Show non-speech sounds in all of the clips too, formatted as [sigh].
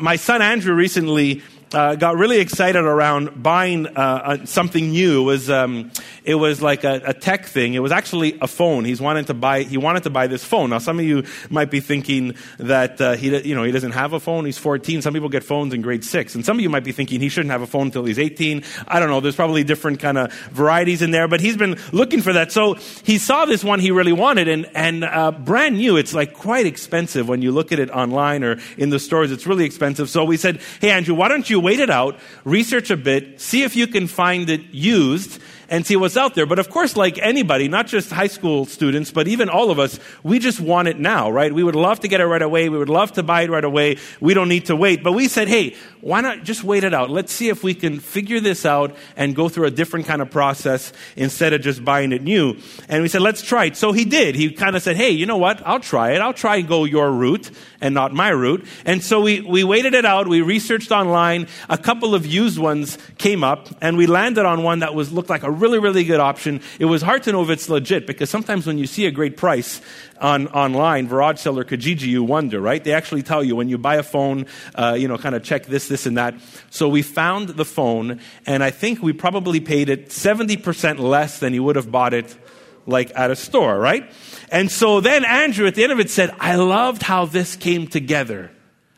My son Andrew recently uh, got really excited around buying uh, something new. It was um, it was like a, a, tech thing. It was actually a phone. He's wanted to buy he wanted to buy this phone. Now some of you might be thinking that uh, he you know he doesn't have a phone. He's 14. Some people get phones in grade six, and some of you might be thinking he shouldn't have a phone until he's 18. I don't know. There's probably different kind of varieties in there, but he's been looking for that. So he saw this one he really wanted, and and uh, brand new. It's like quite expensive when you look at it online or in the stores. It's really expensive. So we said, hey Andrew, why don't you wait it out, research a bit, see if you can find it used, and see what's out there. But of course, like anybody, not just high school students, but even all of us, we just want it now, right? We would love to get it right away. We would love to buy it right away. We don't need to wait. But we said, hey, why not just wait it out? Let's see if we can figure this out and go through a different kind of process instead of just buying it new. And we said, let's try it. So he did. He kind of said, hey, you know what? I'll try it. I'll try and go your route and not my route. And so we, we waited it out. We researched online. A couple of used ones came up and we landed on one that was looked like a really, really good option. It was hard to know if it's legit because sometimes when you see a great price on online, Garage Seller, Kijiji, you wonder, right? They actually tell you when you buy a phone, uh, you know, kind of check this, this, and that. So we found the phone, and I think we probably paid it 70% less than you would have bought it like at a store, right? And so then Andrew at the end of it said, I loved how this came together.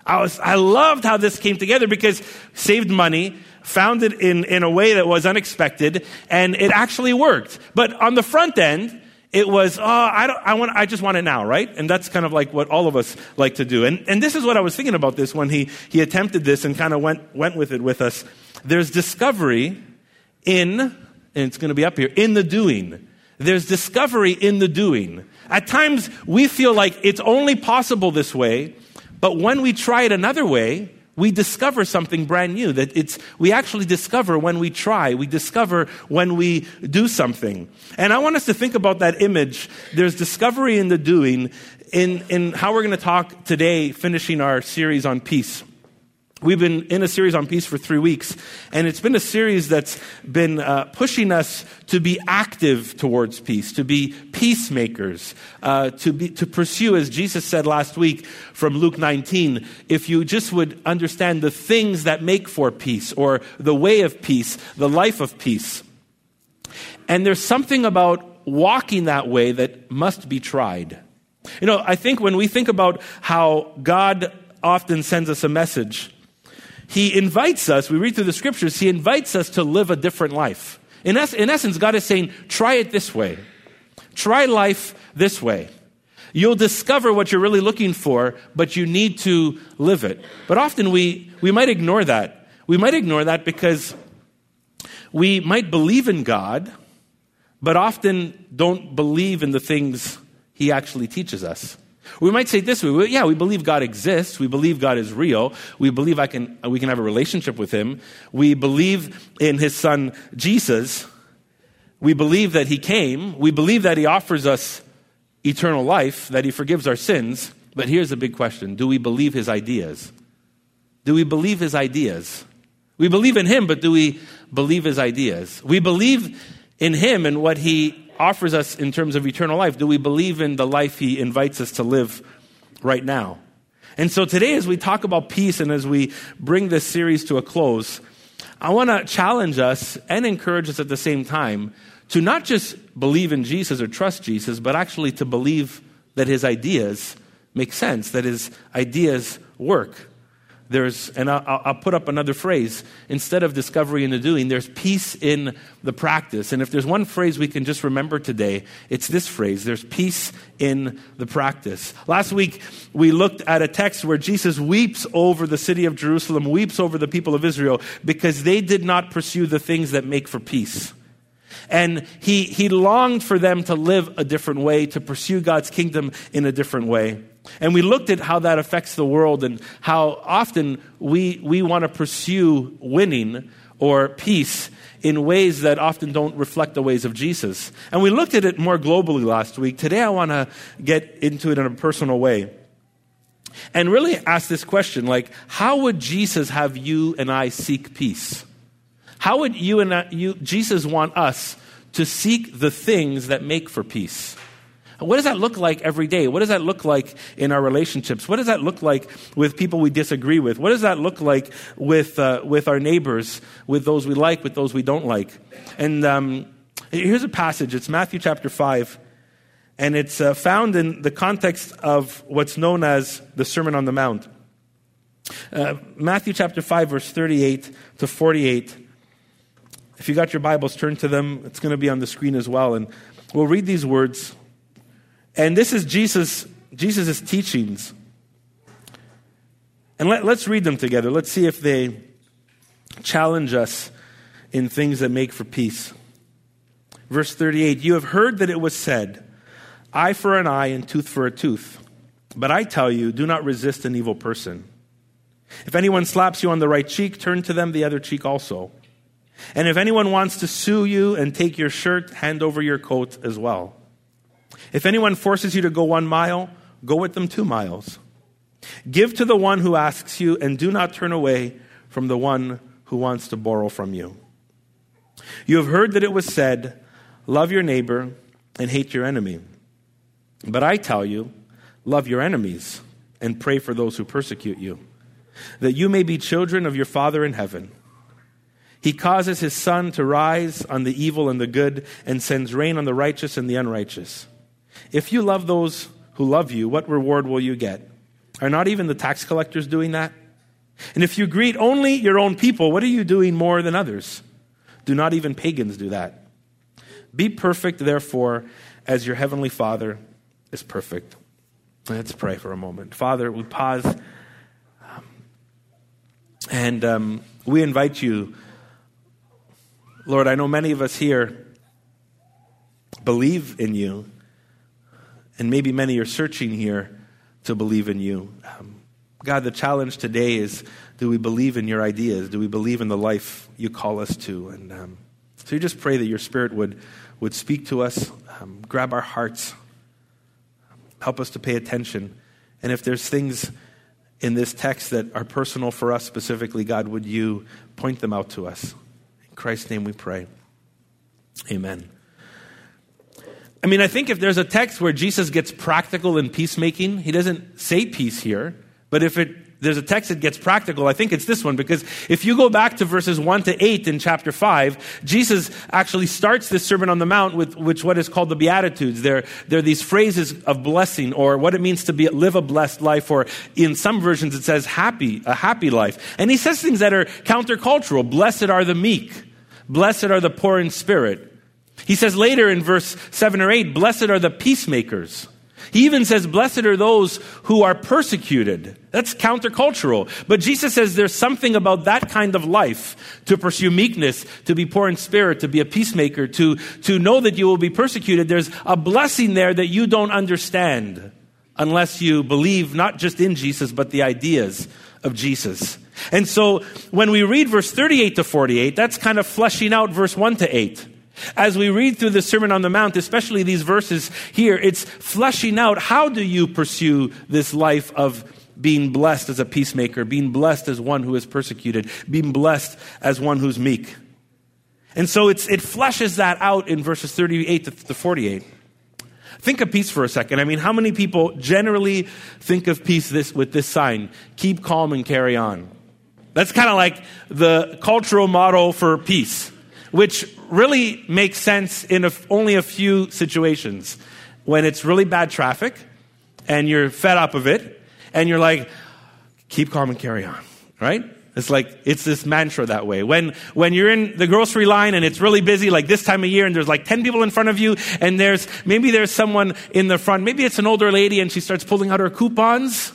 I was, I loved how this came together because saved money, found it in, in a way that was unexpected, and it actually worked. But on the front end, it was, oh, I, don't, I, want, I just want it now, right? And that's kind of like what all of us like to do. And, and this is what I was thinking about this when he, he attempted this and kind of went, went with it with us. There's discovery in, and it's going to be up here, in the doing. There's discovery in the doing. At times, we feel like it's only possible this way, but when we try it another way, we discover something brand new that it's we actually discover when we try we discover when we do something. And i want us to think about that image. There's discovery in the doing in, in how we're going to talk today finishing our series on peace We've been in a series on peace for three weeks, and it's been a series that's been uh, pushing us to be active towards peace, to be peacemakers, uh, to, be, to pursue, as Jesus said last week from Luke 19, if you just would understand the things that make for peace, or the way of peace, the life of peace. And there's something about walking that way that must be tried. You know, I think when we think about how God often sends us a message, he invites us, we read through the scriptures, he invites us to live a different life. In, es- in essence, God is saying, try it this way. Try life this way. You'll discover what you're really looking for, but you need to live it. But often we, we might ignore that. We might ignore that because we might believe in God, but often don't believe in the things He actually teaches us. We might say this way, yeah, we believe God exists. We believe God is real. We believe I can, we can have a relationship with Him. We believe in His Son, Jesus. We believe that He came. We believe that He offers us eternal life, that He forgives our sins. But here's the big question Do we believe His ideas? Do we believe His ideas? We believe in Him, but do we believe His ideas? We believe in Him and what He offers us in terms of eternal life? Do we believe in the life He invites us to live right now? And so today, as we talk about peace and as we bring this series to a close, I want to challenge us and encourage us at the same time to not just believe in Jesus or trust Jesus, but actually to believe that His ideas make sense, that His ideas work. There's, and I'll, I'll, put up another phrase. Instead of discovery in the doing, there's peace in the practice. And if there's one phrase we can just remember today, it's this phrase there's peace in the practice. Last week, we looked at a text where Jesus weeps over the city of Jerusalem, weeps over the people of Israel, because they did not pursue the things that make for peace. And he, he longed for them to live a different way, to pursue God's kingdom in a different way. And we looked at how that affects the world and how often we, we want to pursue winning or peace in ways that often don't reflect the ways of Jesus. And we looked at it more globally last week. Today I want to get into it in a personal way. And really ask this question like, how would Jesus have you and I seek peace? How would you and I, you, Jesus want us to seek the things that make for peace? What does that look like every day? What does that look like in our relationships? What does that look like with people we disagree with? What does that look like with, uh, with our neighbors, with those we like, with those we don't like? And um, here's a passage. It's Matthew chapter 5. And it's uh, found in the context of what's known as the Sermon on the Mount. Uh, Matthew chapter 5, verse 38 to 48. If you got your Bibles, turn to them. It's going to be on the screen as well. And we'll read these words. And this is Jesus' teachings. And let, let's read them together. Let's see if they challenge us in things that make for peace. Verse 38 You have heard that it was said, eye for an eye and tooth for a tooth. But I tell you, do not resist an evil person. If anyone slaps you on the right cheek, turn to them the other cheek also. And if anyone wants to sue you and take your shirt, hand over your coat as well. If anyone forces you to go one mile, go with them two miles. Give to the one who asks you, and do not turn away from the one who wants to borrow from you. You have heard that it was said, Love your neighbor and hate your enemy. But I tell you, love your enemies and pray for those who persecute you, that you may be children of your Father in heaven. He causes his sun to rise on the evil and the good and sends rain on the righteous and the unrighteous. If you love those who love you, what reward will you get? Are not even the tax collectors doing that? And if you greet only your own people, what are you doing more than others? Do not even pagans do that? Be perfect, therefore, as your heavenly Father is perfect. Let's pray for a moment. Father, we pause um, and um, we invite you, Lord. I know many of us here believe in you, and maybe many are searching here to believe in you. Um, God, the challenge today is do we believe in your ideas? Do we believe in the life you call us to? And um, so you just pray that your Spirit would, would speak to us, um, grab our hearts, Help us to pay attention. And if there's things in this text that are personal for us specifically, God, would you point them out to us? In Christ's name we pray. Amen. I mean, I think if there's a text where Jesus gets practical in peacemaking, he doesn't say peace here, but if it there's a text that gets practical. I think it's this one because if you go back to verses 1 to 8 in chapter 5, Jesus actually starts this Sermon on the Mount with which what is called the Beatitudes. They're, they're these phrases of blessing or what it means to be, live a blessed life, or in some versions it says happy, a happy life. And he says things that are countercultural. Blessed are the meek. Blessed are the poor in spirit. He says later in verse 7 or 8, blessed are the peacemakers. He even says, Blessed are those who are persecuted. That's countercultural. But Jesus says there's something about that kind of life to pursue meekness, to be poor in spirit, to be a peacemaker, to, to know that you will be persecuted. There's a blessing there that you don't understand unless you believe not just in Jesus, but the ideas of Jesus. And so when we read verse 38 to 48, that's kind of fleshing out verse 1 to 8. As we read through the Sermon on the Mount, especially these verses here, it's fleshing out how do you pursue this life of being blessed as a peacemaker, being blessed as one who is persecuted, being blessed as one who's meek. And so it fleshes that out in verses 38 to 48. Think of peace for a second. I mean, how many people generally think of peace this, with this sign? Keep calm and carry on. That's kind of like the cultural model for peace which really makes sense in a, only a few situations. When it's really bad traffic and you're fed up of it and you're like, keep calm and carry on, right? It's like, it's this mantra that way. When, when you're in the grocery line and it's really busy, like this time of year, and there's like 10 people in front of you, and there's, maybe there's someone in the front, maybe it's an older lady and she starts pulling out her coupons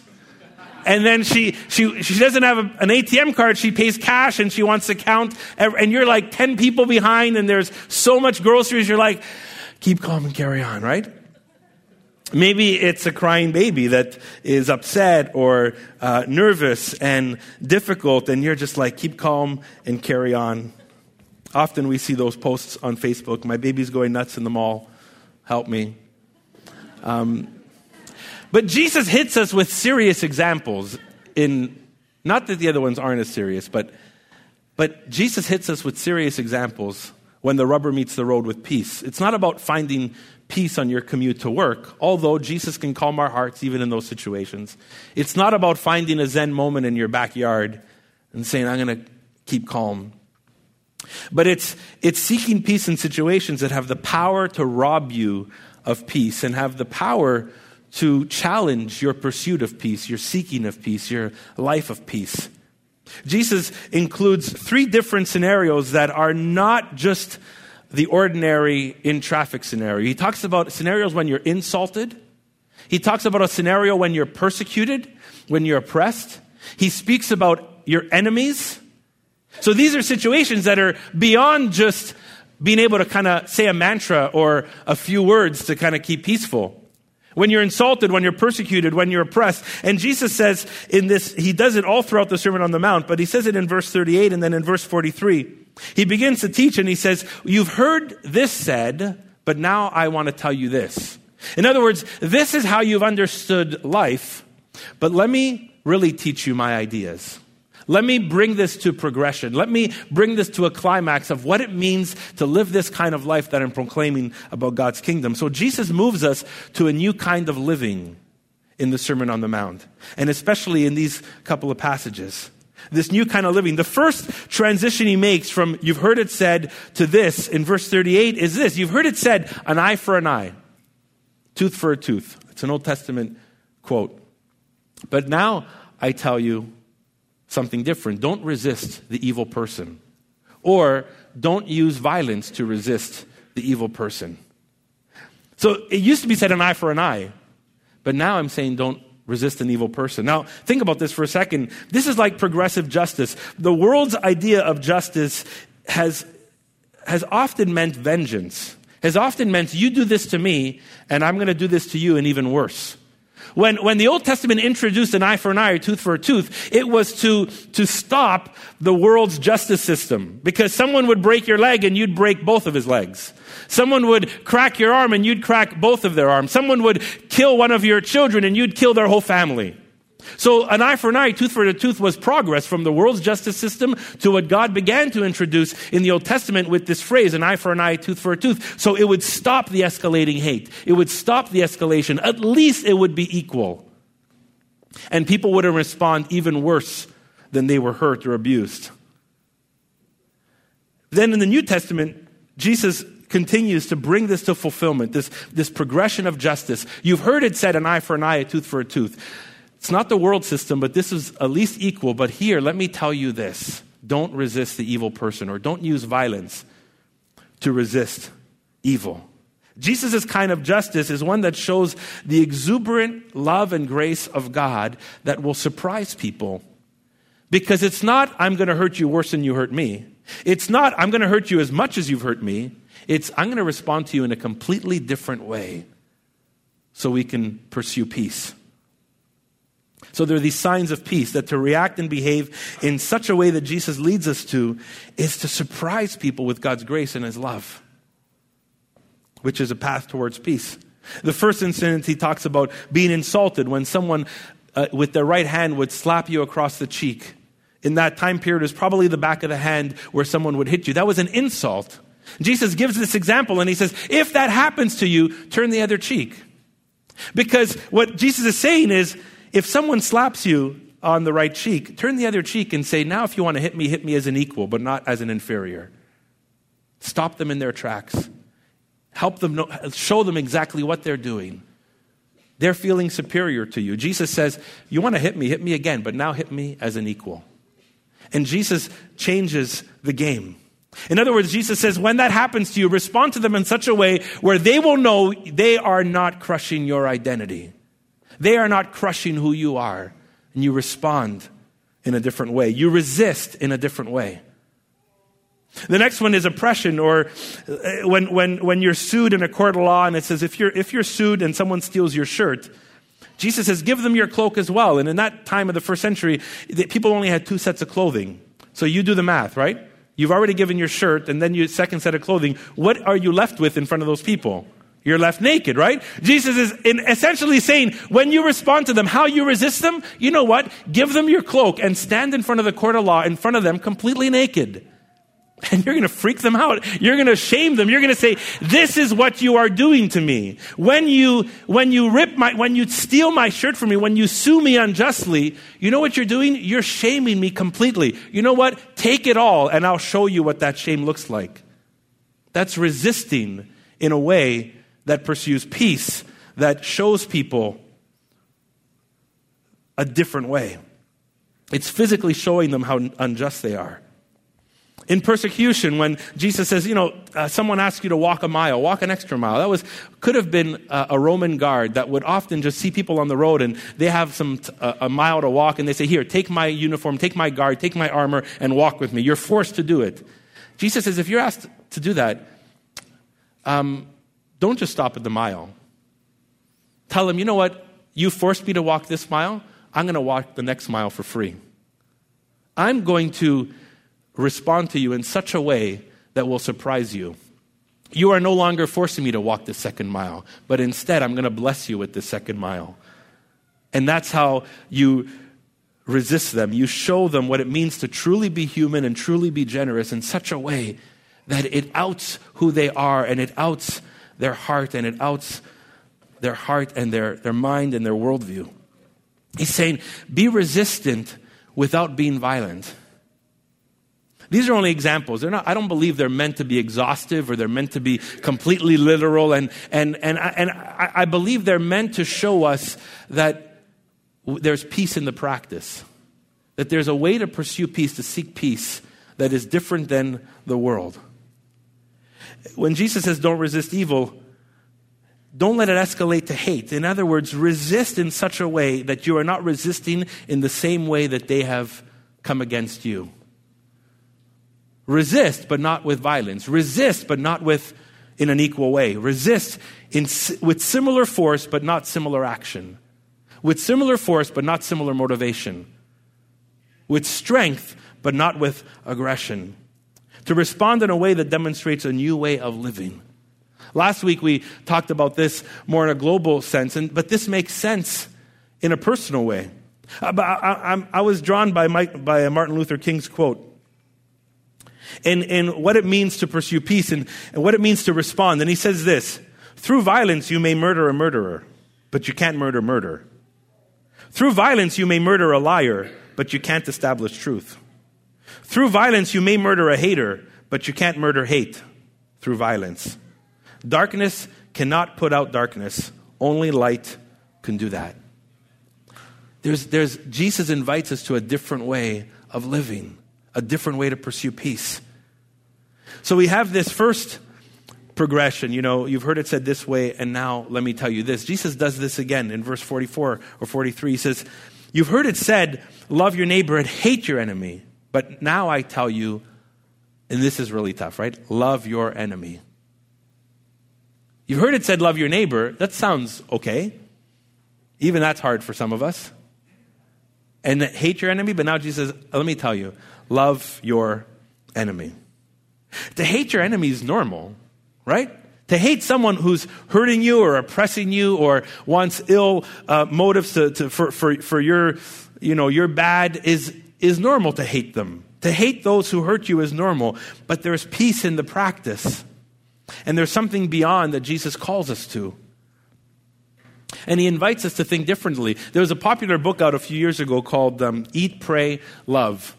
and then she, she, she doesn't have a, an ATM card. She pays cash and she wants to count. And you're like 10 people behind and there's so much groceries. You're like, keep calm and carry on, right? Maybe it's a crying baby that is upset or uh, nervous and difficult, and you're just like, keep calm and carry on. Often we see those posts on Facebook My baby's going nuts in the mall. Help me. Um, but Jesus hits us with serious examples in, not that the other ones aren't as serious, but, but Jesus hits us with serious examples when the rubber meets the road with peace. It's not about finding peace on your commute to work, although Jesus can calm our hearts even in those situations. It's not about finding a Zen moment in your backyard and saying, I'm going to keep calm. But it's, it's seeking peace in situations that have the power to rob you of peace and have the power to challenge your pursuit of peace, your seeking of peace, your life of peace. Jesus includes three different scenarios that are not just the ordinary in traffic scenario. He talks about scenarios when you're insulted. He talks about a scenario when you're persecuted, when you're oppressed. He speaks about your enemies. So these are situations that are beyond just being able to kind of say a mantra or a few words to kind of keep peaceful. When you're insulted, when you're persecuted, when you're oppressed. And Jesus says in this, he does it all throughout the Sermon on the Mount, but he says it in verse 38 and then in verse 43. He begins to teach and he says, You've heard this said, but now I want to tell you this. In other words, this is how you've understood life, but let me really teach you my ideas. Let me bring this to progression. Let me bring this to a climax of what it means to live this kind of life that I'm proclaiming about God's kingdom. So Jesus moves us to a new kind of living in the Sermon on the Mount, and especially in these couple of passages. This new kind of living. The first transition he makes from you've heard it said to this in verse 38 is this. You've heard it said, an eye for an eye, tooth for a tooth. It's an Old Testament quote. But now I tell you, something different. Don't resist the evil person. Or don't use violence to resist the evil person. So it used to be said an eye for an eye, but now I'm saying don't resist an evil person. Now, think about this for a second. This is like progressive justice. The world's idea of justice has, has often meant vengeance, has often meant you do this to me, and I'm going to do this to you, and even worse. When, when the Old Testament introduced an eye for an eye or tooth for a tooth, it was to, to stop the world's justice system. Because someone would break your leg and you'd break both of his legs. Someone would crack your arm and you'd crack both of their arms. Someone would kill one of your children and you'd kill their whole family. So an eye for an eye, tooth for a tooth was progress from the world's justice system to what God began to introduce in the Old Testament with this phrase, an eye for an eye, tooth for a tooth. So it would stop the escalating hate. It would stop the escalation. At least it would be equal. And people wouldn't respond even worse than they were hurt or abused. Then in the New Testament, Jesus continues to bring this to fulfillment, this, this progression of justice. You've heard it said, an eye for an eye, a tooth for a tooth. It's not the world system, but this is at least equal. But here, let me tell you this don't resist the evil person, or don't use violence to resist evil. Jesus' kind of justice is one that shows the exuberant love and grace of God that will surprise people. Because it's not, I'm going to hurt you worse than you hurt me. It's not, I'm going to hurt you as much as you've hurt me. It's, I'm going to respond to you in a completely different way so we can pursue peace. So there are these signs of peace that to react and behave in such a way that Jesus leads us to is to surprise people with God's grace and his love, which is a path towards peace. The first incident he talks about being insulted when someone uh, with their right hand would slap you across the cheek. In that time period is probably the back of the hand where someone would hit you. That was an insult. Jesus gives this example and he says, if that happens to you, turn the other cheek. Because what Jesus is saying is, if someone slaps you on the right cheek, turn the other cheek and say, Now, if you want to hit me, hit me as an equal, but not as an inferior. Stop them in their tracks. Help them know, show them exactly what they're doing. They're feeling superior to you. Jesus says, You want to hit me, hit me again, but now hit me as an equal. And Jesus changes the game. In other words, Jesus says, when that happens to you, respond to them in such a way where they will know they are not crushing your identity. They are not crushing who you are, and you respond in a different way. You resist in a different way. The next one is oppression, or uh, when, when, when you're sued in a court of law, and it says if you're, if you're sued and someone steals your shirt, Jesus says, give them your cloak as well. And in that time of the first century, people only had two sets of clothing. So you do the math, right? You've already given your shirt, and then your second set of clothing. What are you left with in front of those people? You're left naked, right? Jesus is essentially saying, when you respond to them, how you resist them, you know what? Give them your cloak and stand in front of the court of law, in front of them, completely naked. [laughs] And you're going to freak them out. You're going to shame them. You're going to say, this is what you are doing to me. When you, when you rip my, when you steal my shirt from me, when you sue me unjustly, you know what you're doing? You're shaming me completely. You know what? Take it all and I'll show you what that shame looks like. That's resisting in a way that pursues peace, that shows people a different way. It's physically showing them how unjust they are. In persecution, when Jesus says, you know, uh, someone asks you to walk a mile, walk an extra mile, that was, could have been uh, a Roman guard that would often just see people on the road and they have some, t- uh, a mile to walk and they say, here, take my uniform, take my guard, take my armor and walk with me. You're forced to do it. Jesus says, if you're asked to do that, um, don't just stop at the mile. Tell them, you know what? You forced me to walk this mile. I'm going to walk the next mile for free. I'm going to respond to you in such a way that will surprise you. You are no longer forcing me to walk the second mile, but instead, I'm going to bless you with the second mile. And that's how you resist them. You show them what it means to truly be human and truly be generous in such a way that it outs who they are and it outs their heart and it outs their heart and their, their mind and their worldview. He's saying, be resistant without being violent. These are only examples. They're not, I don't believe they're meant to be exhaustive or they're meant to be completely literal. And, and, and, I, and I, I believe they're meant to show us that there's peace in the practice, that there's a way to pursue peace, to seek peace that is different than the world. When Jesus says, don't resist evil, don't let it escalate to hate. In other words, resist in such a way that you are not resisting in the same way that they have come against you. Resist, but not with violence. Resist, but not with in an equal way. Resist in, with similar force, but not similar action. With similar force, but not similar motivation. With strength, but not with aggression. To respond in a way that demonstrates a new way of living. Last week we talked about this more in a global sense, and, but this makes sense in a personal way. Uh, I, I, I, was drawn by, Mike, by Martin Luther King's quote and, and what it means to pursue peace and, and what it means to respond. And he says this Through violence, you may murder a murderer, but you can't murder murder. Through violence, you may murder a liar, but you can't establish truth. Through violence, you may murder a hater, but you can't murder hate through violence. Darkness cannot put out darkness, only light can do that. There's, there's, Jesus invites us to a different way of living a different way to pursue peace. So we have this first progression. You know, you've heard it said this way, and now let me tell you this. Jesus does this again in verse 44 or 43. He says, You've heard it said, love your neighbor and hate your enemy. But now I tell you, and this is really tough, right? Love your enemy. You've heard it said, love your neighbor. That sounds okay. Even that's hard for some of us. And hate your enemy, but now Jesus says, let me tell you, love your enemy. To hate your enemy is normal, right? To hate someone who's hurting you or oppressing you or wants ill uh, motives to, to, for, for, for your, you know, your bad is, is normal to hate them. To hate those who hurt you is normal, but there's peace in the practice. And there's something beyond that Jesus calls us to. And he invites us to think differently. There was a popular book out a few years ago called um, Eat, Pray, Love.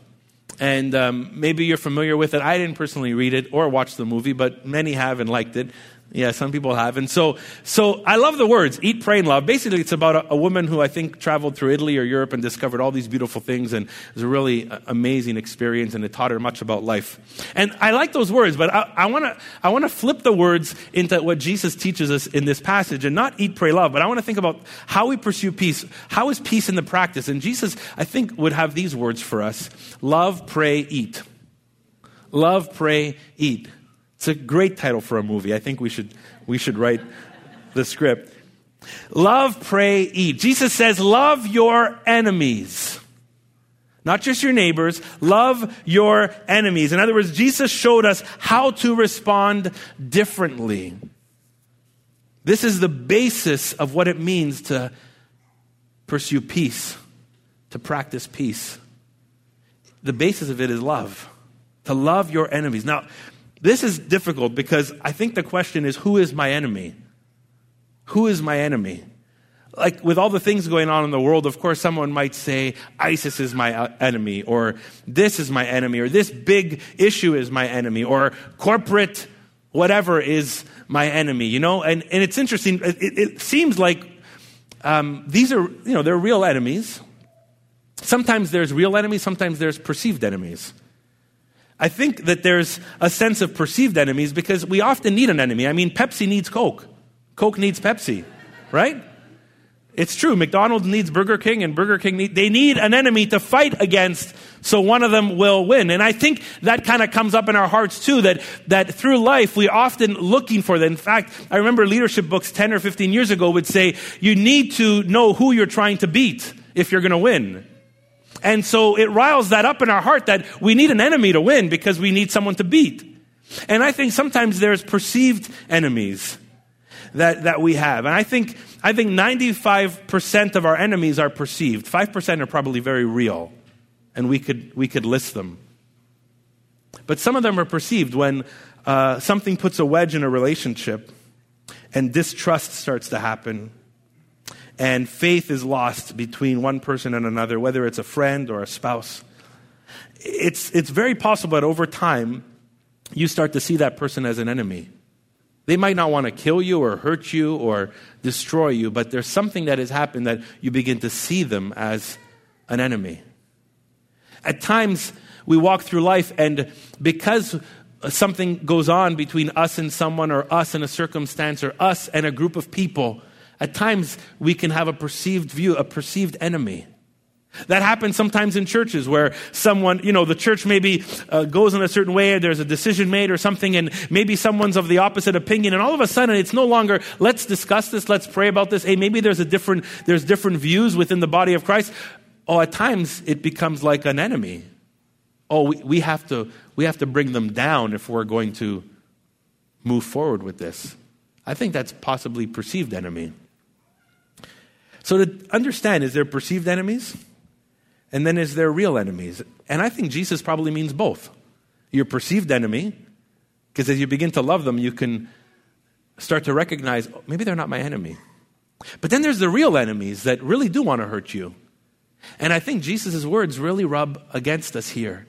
And um, maybe you're familiar with it. I didn't personally read it or watch the movie, but many have and liked it. Yeah, some people have. And so, so I love the words, eat, pray, and love. Basically, it's about a, a, woman who I think traveled through Italy or Europe and discovered all these beautiful things. And it was a really uh, amazing experience and it taught her much about life. And I like those words, but I want to, I want to flip the words into what Jesus teaches us in this passage and not eat, pray, love, but I want to think about how we pursue peace. How is peace in the practice? And Jesus, I think, would have these words for us. Love, pray, eat. Love, pray, eat. It's a great title for a movie. I think we should, we should write the script. Love, pray, eat. Jesus says, love your enemies. Not just your neighbors, love your enemies. In other words, Jesus showed us how to respond differently. This is the basis of what it means to pursue peace, to practice peace. The basis of it is love. To love your enemies. Now, this is difficult because I think the question is who is my enemy? Who is my enemy? Like with all the things going on in the world, of course, someone might say, ISIS is my uh, enemy, or this is my enemy, or this big issue is my enemy, or corporate whatever is my enemy, you know? And, and it's interesting. It, it seems like um, these are, you know, they're real enemies. Sometimes there's real enemies, sometimes there's perceived enemies. I think that there's a sense of perceived enemies because we often need an enemy. I mean, Pepsi needs Coke. Coke needs Pepsi, right? It's true. McDonald's needs Burger King, and Burger King need, they need an enemy to fight against, so one of them will win. And I think that kind of comes up in our hearts too. That that through life we often looking for that. In fact, I remember leadership books ten or fifteen years ago would say you need to know who you're trying to beat if you're going to win. And so it riles that up in our heart that we need an enemy to win because we need someone to beat. And I think sometimes there's perceived enemies that, that we have. And I think, I think 95% of our enemies are perceived. 5% are probably very real, and we could, we could list them. But some of them are perceived when uh, something puts a wedge in a relationship and distrust starts to happen. And faith is lost between one person and another, whether it's a friend or a spouse. It's, it's very possible that over time, you start to see that person as an enemy. They might not want to kill you or hurt you or destroy you, but there's something that has happened that you begin to see them as an enemy. At times, we walk through life, and because something goes on between us and someone, or us and a circumstance, or us and a group of people, at times we can have a perceived view, a perceived enemy. That happens sometimes in churches where someone, you know, the church maybe uh, goes in a certain way, there's a decision made or something, and maybe someone's of the opposite opinion, and all of a sudden it's no longer, let's discuss this, let's pray about this. Hey, maybe there's a different, there's different views within the body of Christ. Oh, at times it becomes like an enemy. Oh, we, we have to, we have to bring them down if we're going to move forward with this. I think that's possibly perceived enemy. So to understand, is there perceived enemies? And then is there real enemies? And I think Jesus probably means both. Your perceived enemy, because as you begin to love them, you can start to recognize oh, maybe they're not my enemy. But then there's the real enemies that really do want to hurt you. And I think Jesus' words really rub against us here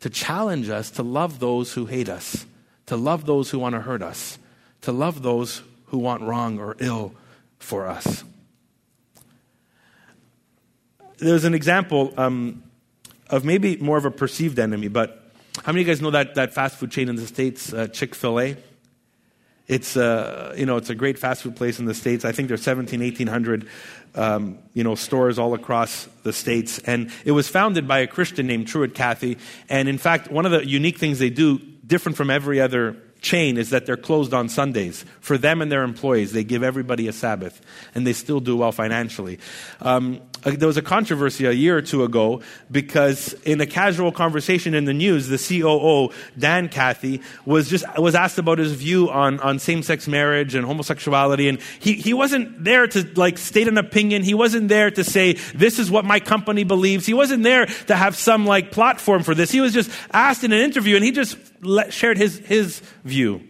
to challenge us to love those who hate us, to love those who want to hurt us, to love those who want wrong or ill for us there's an example um, of maybe more of a perceived enemy, but how many of you guys know that, that fast food chain in the States, uh, Chick fil A? It's, uh, you know, it's a great fast food place in the States. I think there's 17, 1800 um, you know, stores all across the States. And it was founded by a Christian named Truett Cathy. And in fact, one of the unique things they do, different from every other chain is that they're closed on Sundays. For them and their employees, they give everybody a Sabbath, and they still do well financially. Um, there was a controversy a year or two ago because in a casual conversation in the news, the COO, Dan Cathy, was just was asked about his view on, on same-sex marriage and homosexuality, and he, he wasn't there to like state an opinion. He wasn't there to say, this is what my company believes. He wasn't there to have some like platform for this. He was just asked in an interview, and he just let, shared his, his view.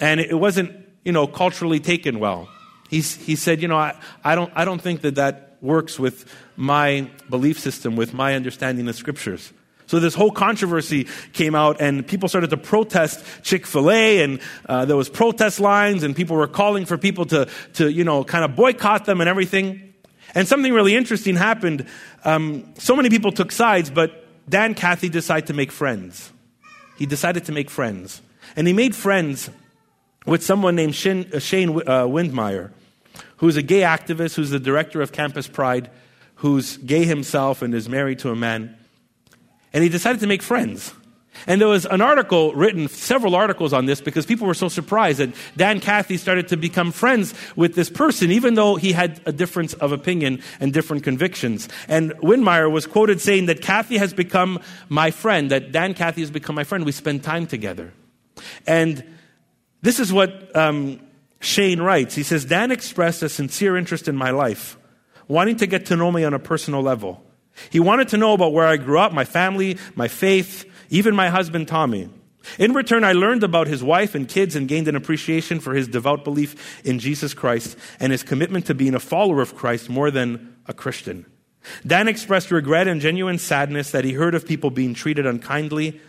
And it wasn't, you know, culturally taken well. He's, he said, you know, I, I, don't, I don't think that that works with my belief system, with my understanding of scriptures. So this whole controversy came out, and people started to protest Chick Fil A, and uh, there was protest lines, and people were calling for people to, to, you know, kind of boycott them and everything. And something really interesting happened. Um, so many people took sides, but Dan Cathy decided to make friends he decided to make friends. And he made friends with someone named Shane, uh, Shane uh, Windmeyer, who's a gay activist, who's the director of Campus Pride, who's gay himself and is married to a man. And he decided to make friends. And there was an article written, several articles on this, because people were so surprised that Dan Cathy started to become friends with this person, even though he had a difference of opinion and different convictions. And Windmeyer was quoted saying that Cathy has become my friend, that Dan Cathy has become my friend. We spend time together. And this is what um, Shane writes. He says, Dan expressed a sincere interest in my life, wanting to get to know me on a personal level. He wanted to know about where I grew up, my family, my faith, even my husband Tommy. In return, I learned about his wife and kids and gained an appreciation for his devout belief in Jesus Christ and his commitment to being a follower of Christ more than a Christian. Dan expressed regret and genuine sadness that he heard of people being treated unkindly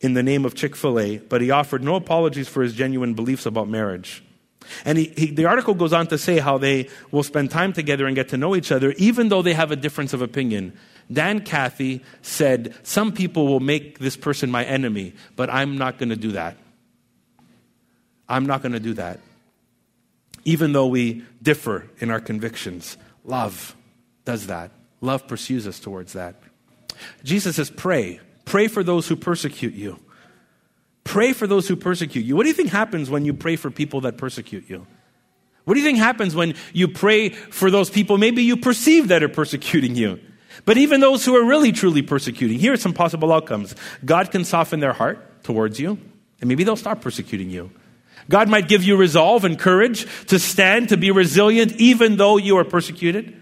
in the name of Chick fil A, but he offered no apologies for his genuine beliefs about marriage. And he, he, the article goes on to say how they will spend time together and get to know each other, even though they have a difference of opinion. Dan Cathy said, Some people will make this person my enemy, but I'm not going to do that. I'm not going to do that. Even though we differ in our convictions, love does that. Love pursues us towards that. Jesus says, Pray. Pray for those who persecute you. Pray for those who persecute you. What do you think happens when you pray for people that persecute you? What do you think happens when you pray for those people maybe you perceive that are persecuting you? But even those who are really truly persecuting, here are some possible outcomes. God can soften their heart towards you, and maybe they'll stop persecuting you. God might give you resolve and courage to stand, to be resilient, even though you are persecuted.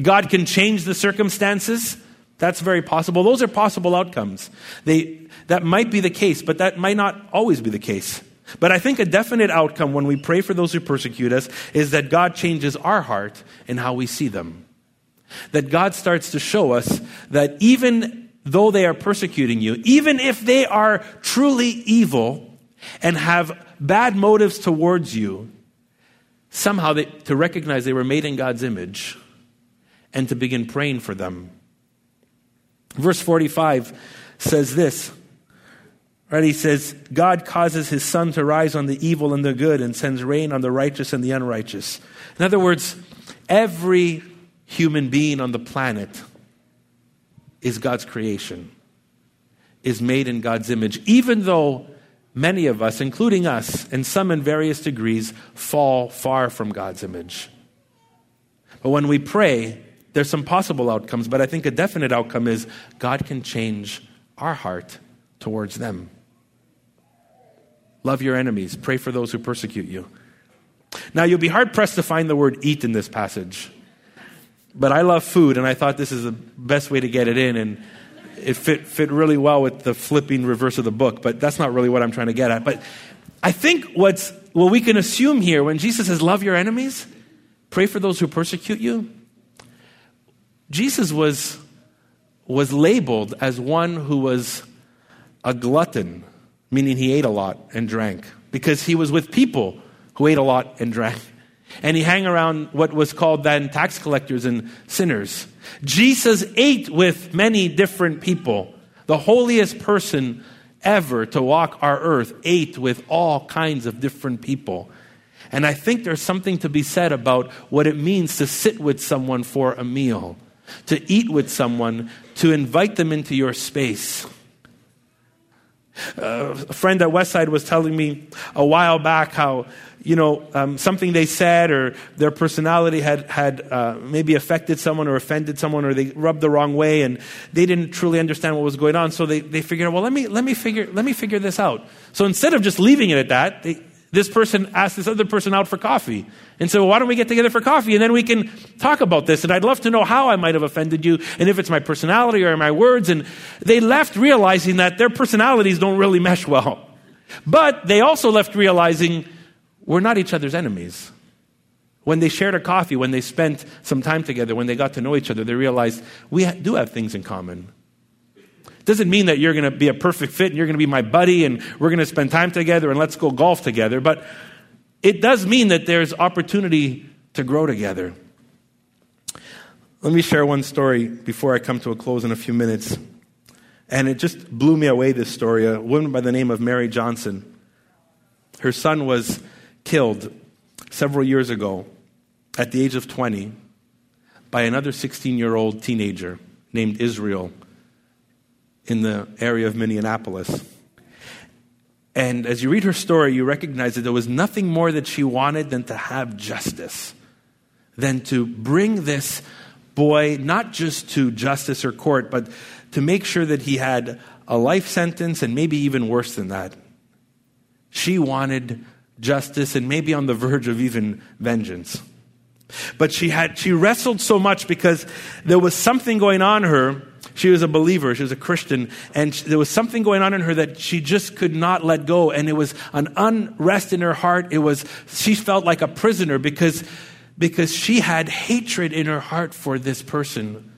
God can change the circumstances. That's very possible. Those are possible outcomes. They, that might be the case, but that might not always be the case. But I think a definite outcome when we pray for those who persecute us is that God changes our heart in how we see them. That God starts to show us that even though they are persecuting you, even if they are truly evil and have bad motives towards you, somehow they, to recognize they were made in God's image and to begin praying for them Verse 45 says this. Right, he says, God causes his sun to rise on the evil and the good and sends rain on the righteous and the unrighteous. In other words, every human being on the planet is God's creation, is made in God's image, even though many of us, including us, and some in various degrees, fall far from God's image. But when we pray, there's some possible outcomes, but I think a definite outcome is God can change our heart towards them. Love your enemies, pray for those who persecute you. Now, you'll be hard pressed to find the word eat in this passage, but I love food, and I thought this is the best way to get it in, and it fit, fit really well with the flipping reverse of the book, but that's not really what I'm trying to get at. But I think what's, what we can assume here when Jesus says, Love your enemies, pray for those who persecute you, Jesus was, was labeled as one who was a glutton, meaning he ate a lot and drank, because he was with people who ate a lot and drank. And he hung around what was called then tax collectors and sinners. Jesus ate with many different people. The holiest person ever to walk our earth ate with all kinds of different people. And I think there's something to be said about what it means to sit with someone for a meal to eat with someone, to invite them into your space. Uh, a friend at Westside was telling me a while back how, you know, um, something they said or their personality had, had uh, maybe affected someone or offended someone or they rubbed the wrong way and they didn't truly understand what was going on. So they, they figured, well, let me, let, me figure, let me figure this out. So instead of just leaving it at that, they, this person asked this other person out for coffee and said, well, why don't we get together for coffee and then we can talk about this? And I'd love to know how I might have offended you and if it's my personality or my words. And they left realizing that their personalities don't really mesh well. But they also left realizing we're not each other's enemies. When they shared a coffee, when they spent some time together, when they got to know each other, they realized we do have things in common. Doesn't mean that you're going to be a perfect fit and you're going to be my buddy and we're going to spend time together and let's go golf together. But it does mean that there's opportunity to grow together. Let me share one story before I come to a close in a few minutes. And it just blew me away, this story. A woman by the name of Mary Johnson. Her son was killed several years ago at the age of 20 by another 16 year old teenager named Israel in the area of Minneapolis. And as you read her story, you recognize that there was nothing more that she wanted than to have justice, than to bring this boy not just to justice or court, but to make sure that he had a life sentence and maybe even worse than that. She wanted justice and maybe on the verge of even vengeance. But she had she wrestled so much because there was something going on her she was a believer, she was a Christian, and there was something going on in her that she just could not let go. And it was an unrest in her heart. It was, she felt like a prisoner because, because she had hatred in her heart for this person,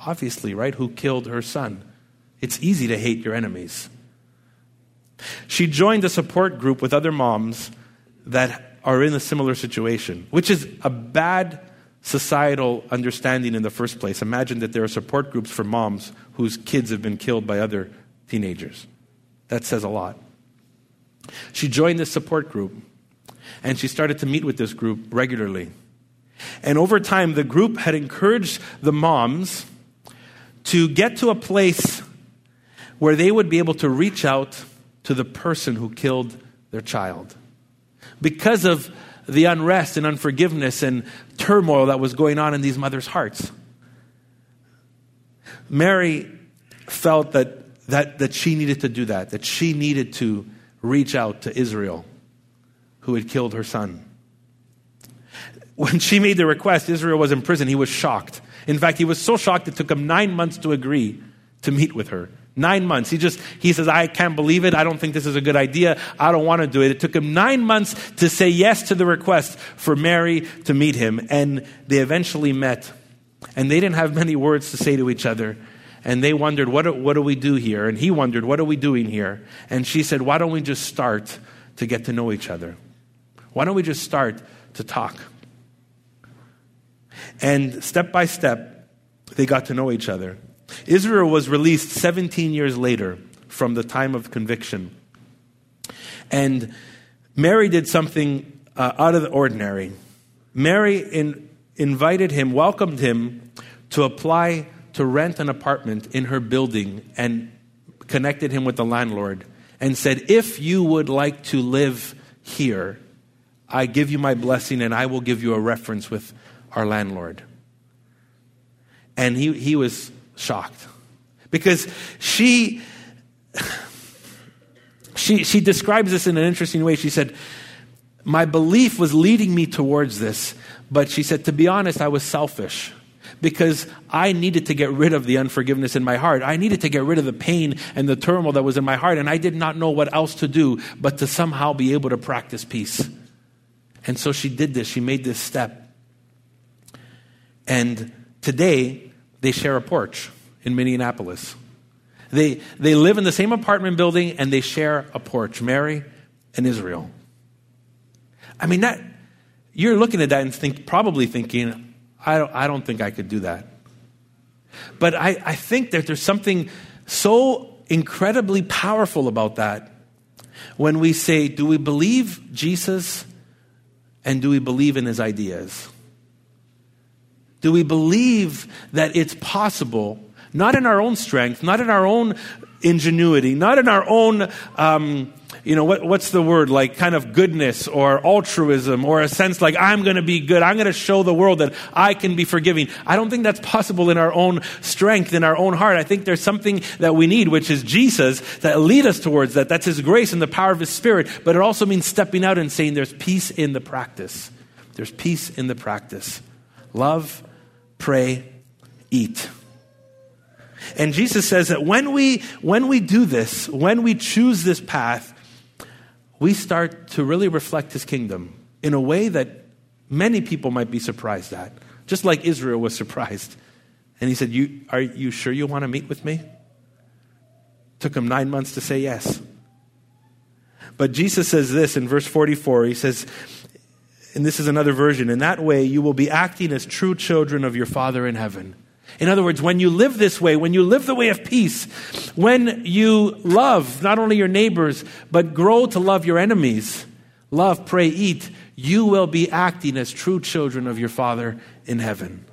obviously, right, who killed her son. It's easy to hate your enemies. She joined a support group with other moms that are in a similar situation, which is a bad societal understanding in the first place. Imagine that there are support groups for moms whose kids have been killed by other teenagers. That says a lot. She joined this support group and she started to meet with this group regularly. And over time, the group had encouraged the moms to get to a place where they would be able to reach out to the person who killed their child. Because of the unrest and unforgiveness and turmoil that was going on in these mothers' hearts. Mary felt that, that, that she needed to do that, that she needed to reach out to Israel, who had killed her son. When she made the request, Israel was in prison. He was shocked. In fact, he was so shocked it took him nine months to agree to meet with her. Nine months. He just, he says, I can't believe it. I don't think this is a good idea. I don't want to do it. It took him nine months to say yes to the request for Mary to meet him. And they eventually met. And they didn't have many words to say to each other. And they wondered, what what do we do here? And he wondered, what are we doing here? And she said, why don't we just start to get to know each other? Why don't we just start to talk? And step by step, they got to know each other. Israel was released 17 years later from the time of conviction. And Mary did something uh, out of the ordinary. Mary in, invited him, welcomed him to apply to rent an apartment in her building and connected him with the landlord and said, If you would like to live here, I give you my blessing and I will give you a reference with our landlord. And he, he was shocked because she she she describes this in an interesting way she said my belief was leading me towards this but she said to be honest i was selfish because I needed to get rid of the unforgiveness in my heart. I needed to get rid of the pain and the turmoil that was in my heart, and I did not know what else to do but to somehow be able to practice peace. And so she did this, she made this step. And today, they share a porch in Minneapolis. They, they live in the same apartment building and they share a porch, Mary and Israel. I mean, that, you're looking at that and think, probably thinking, I don't, I don't think I could do that. But I, I think that there's something so incredibly powerful about that when we say, do we believe Jesus and do we believe in his ideas? Do we believe that it's possible, not in our own strength, not in our own ingenuity, not in our own, um, you know, what, what's the word, like kind of goodness or altruism or a sense like, I'm going to be good. I'm going to show the world that I can be forgiving. I don't think that's possible in our own strength, in our own heart. I think there's something that we need, which is Jesus, that lead us towards that. That's His grace and the power of His Spirit. But it also means stepping out and saying there's peace in the practice. There's peace in the practice. Love, pray, eat. And Jesus says that when we, when we do this, when we choose this path, we start to really reflect his kingdom in a way that many people might be surprised at, just like Israel was surprised. And he said, you, Are you sure you want to meet with me? Took him nine months to say yes. But Jesus says this in verse 44 He says, and this is another version, in that way you will be acting as true children of your Father in heaven. In other words, when you live this way, when you live the way of peace, when you love not only your neighbors, but grow to love your enemies, love, pray, eat, you will be acting as true children of your Father in heaven.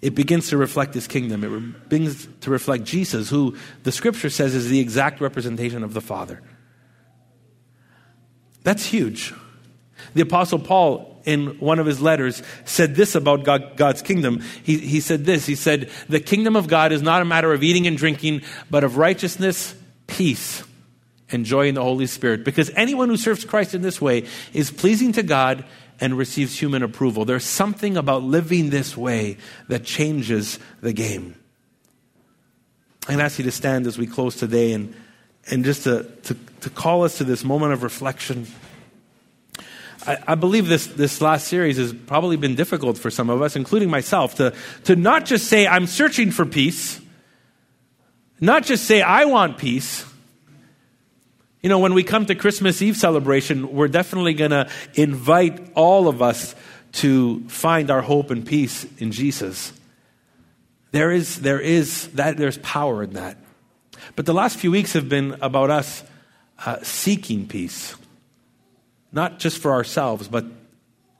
It begins to reflect his kingdom. It begins to reflect Jesus, who the scripture says is the exact representation of the Father. That's huge. The Apostle Paul, in one of his letters, said this about God, God's kingdom. He, he said this He said, The kingdom of God is not a matter of eating and drinking, but of righteousness, peace, and joy in the Holy Spirit. Because anyone who serves Christ in this way is pleasing to God and receives human approval. There's something about living this way that changes the game. Going to ask you to stand as we close today and, and just to, to, to call us to this moment of reflection. I, I, believe this, this last series has probably been difficult for some of us, including myself, to, to not just say, I'm searching for peace, not just say, I want peace. You know, when we come to Christmas Eve celebration, we're definitely going to invite all of us to find our hope and peace in Jesus. There is, there is that, there's power in that. But the last few weeks have been about us uh, seeking peace not just for ourselves, but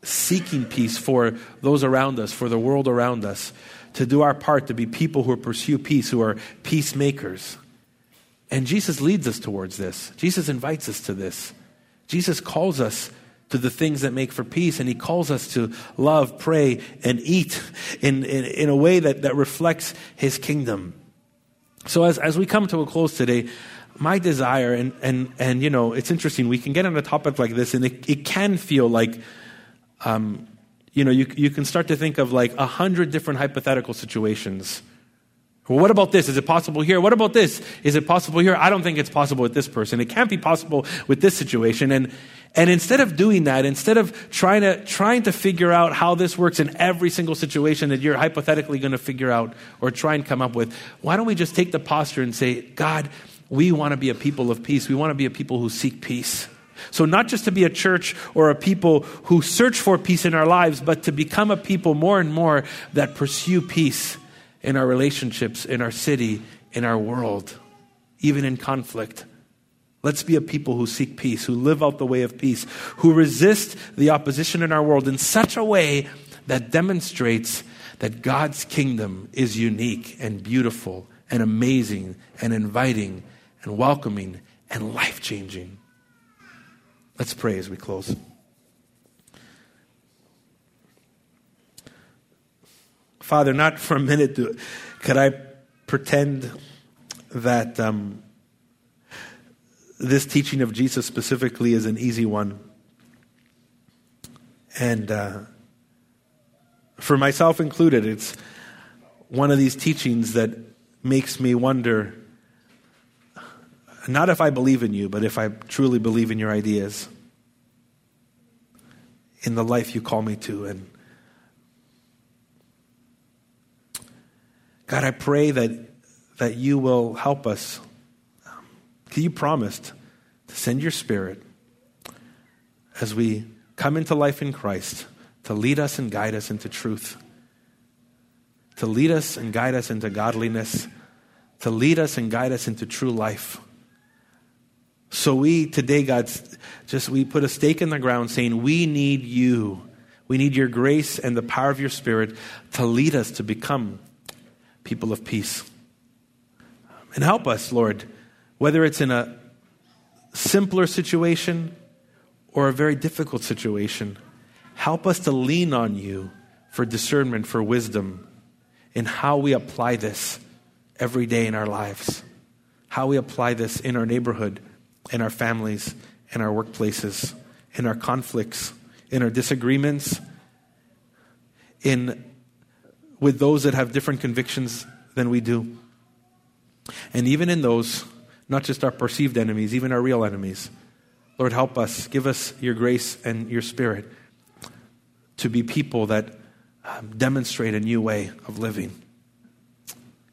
seeking peace for those around us, for the world around us, to do our part to be people who pursue peace, who are peacemakers. And Jesus leads us towards this. Jesus invites us to this. Jesus calls us to the things that make for peace, and he calls us to love, pray, and eat in, in, in a way that, that reflects his kingdom. So, as, as we come to a close today, my desire, and, and, and you know, it's interesting, we can get on a topic like this, and it, it can feel like, um, you know, you, you can start to think of like a hundred different hypothetical situations. Well, what about this? Is it possible here? What about this? Is it possible here? I don't think it's possible with this person. It can't be possible with this situation. And, and instead of doing that, instead of trying to, trying to figure out how this works in every single situation that you're hypothetically going to figure out or try and come up with, why don't we just take the posture and say, God, we want to be a people of peace. We want to be a people who seek peace. So, not just to be a church or a people who search for peace in our lives, but to become a people more and more that pursue peace in our relationships, in our city, in our world, even in conflict. Let's be a people who seek peace, who live out the way of peace, who resist the opposition in our world in such a way that demonstrates that God's kingdom is unique and beautiful and amazing and inviting and welcoming and life changing. Let's pray as we close. Father, not for a minute do, could I pretend that um, this teaching of Jesus specifically is an easy one. And uh, for myself included, it's one of these teachings that makes me wonder not if I believe in you, but if I truly believe in your ideas, in the life you call me to. And God, I pray that, that you will help us. You promised to send your Spirit as we come into life in Christ to lead us and guide us into truth, to lead us and guide us into godliness, to lead us and guide us into true life. So we today, God, just we put a stake in the ground saying, We need you. We need your grace and the power of your spirit to lead us to become people of peace. And help us, Lord, whether it's in a simpler situation or a very difficult situation. Help us to lean on you for discernment, for wisdom in how we apply this every day in our lives, how we apply this in our neighborhood in our families, in our workplaces, in our conflicts, in our disagreements, in with those that have different convictions than we do. And even in those, not just our perceived enemies, even our real enemies. Lord, help us. Give us your grace and your spirit to be people that um, demonstrate a new way of living.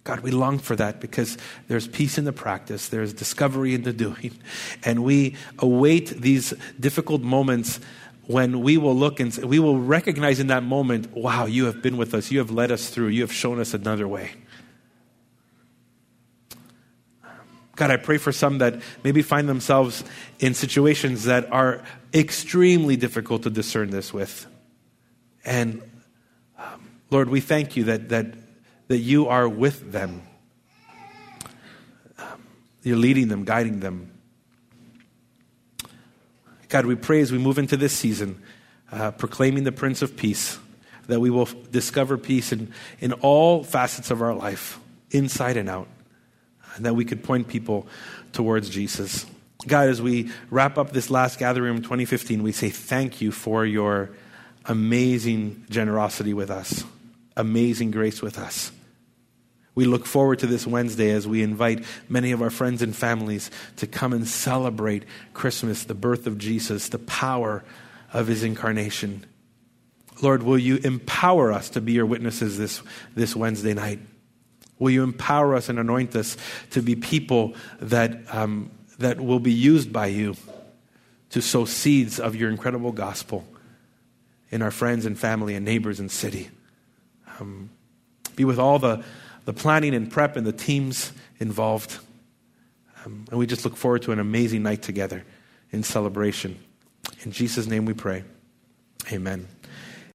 God, we long for that because there's peace in the practice, there's discovery in the doing. [laughs] And we await these difficult moments when we will look and we will recognize in that moment, wow, you have been with us, you have led us through, you have shown us another way. God, I pray for some that maybe find themselves in situations that are extremely difficult to discern this with. And um, Lord, we thank you that, that that you are with them. You're leading them, guiding them. God, we pray as we move into this season, uh, proclaiming the Prince of Peace, that we will discover peace in, in all facets of our life, inside and out, and that we could point people towards Jesus. God, as we wrap up this last gathering in 2015, we say thank you for your amazing generosity with us, amazing grace with us. We look forward to this Wednesday as we invite many of our friends and families to come and celebrate Christmas, the birth of Jesus, the power of his incarnation. Lord, will you empower us to be your witnesses this, this Wednesday night? Will you empower us and anoint us to be people that, um, that will be used by you to sow seeds of your incredible gospel in our friends and family and neighbors and city? Um, be with all the, the planning and prep and the teams involved. Um, and we just look forward to an amazing night together in celebration. In Jesus' name we pray. Amen.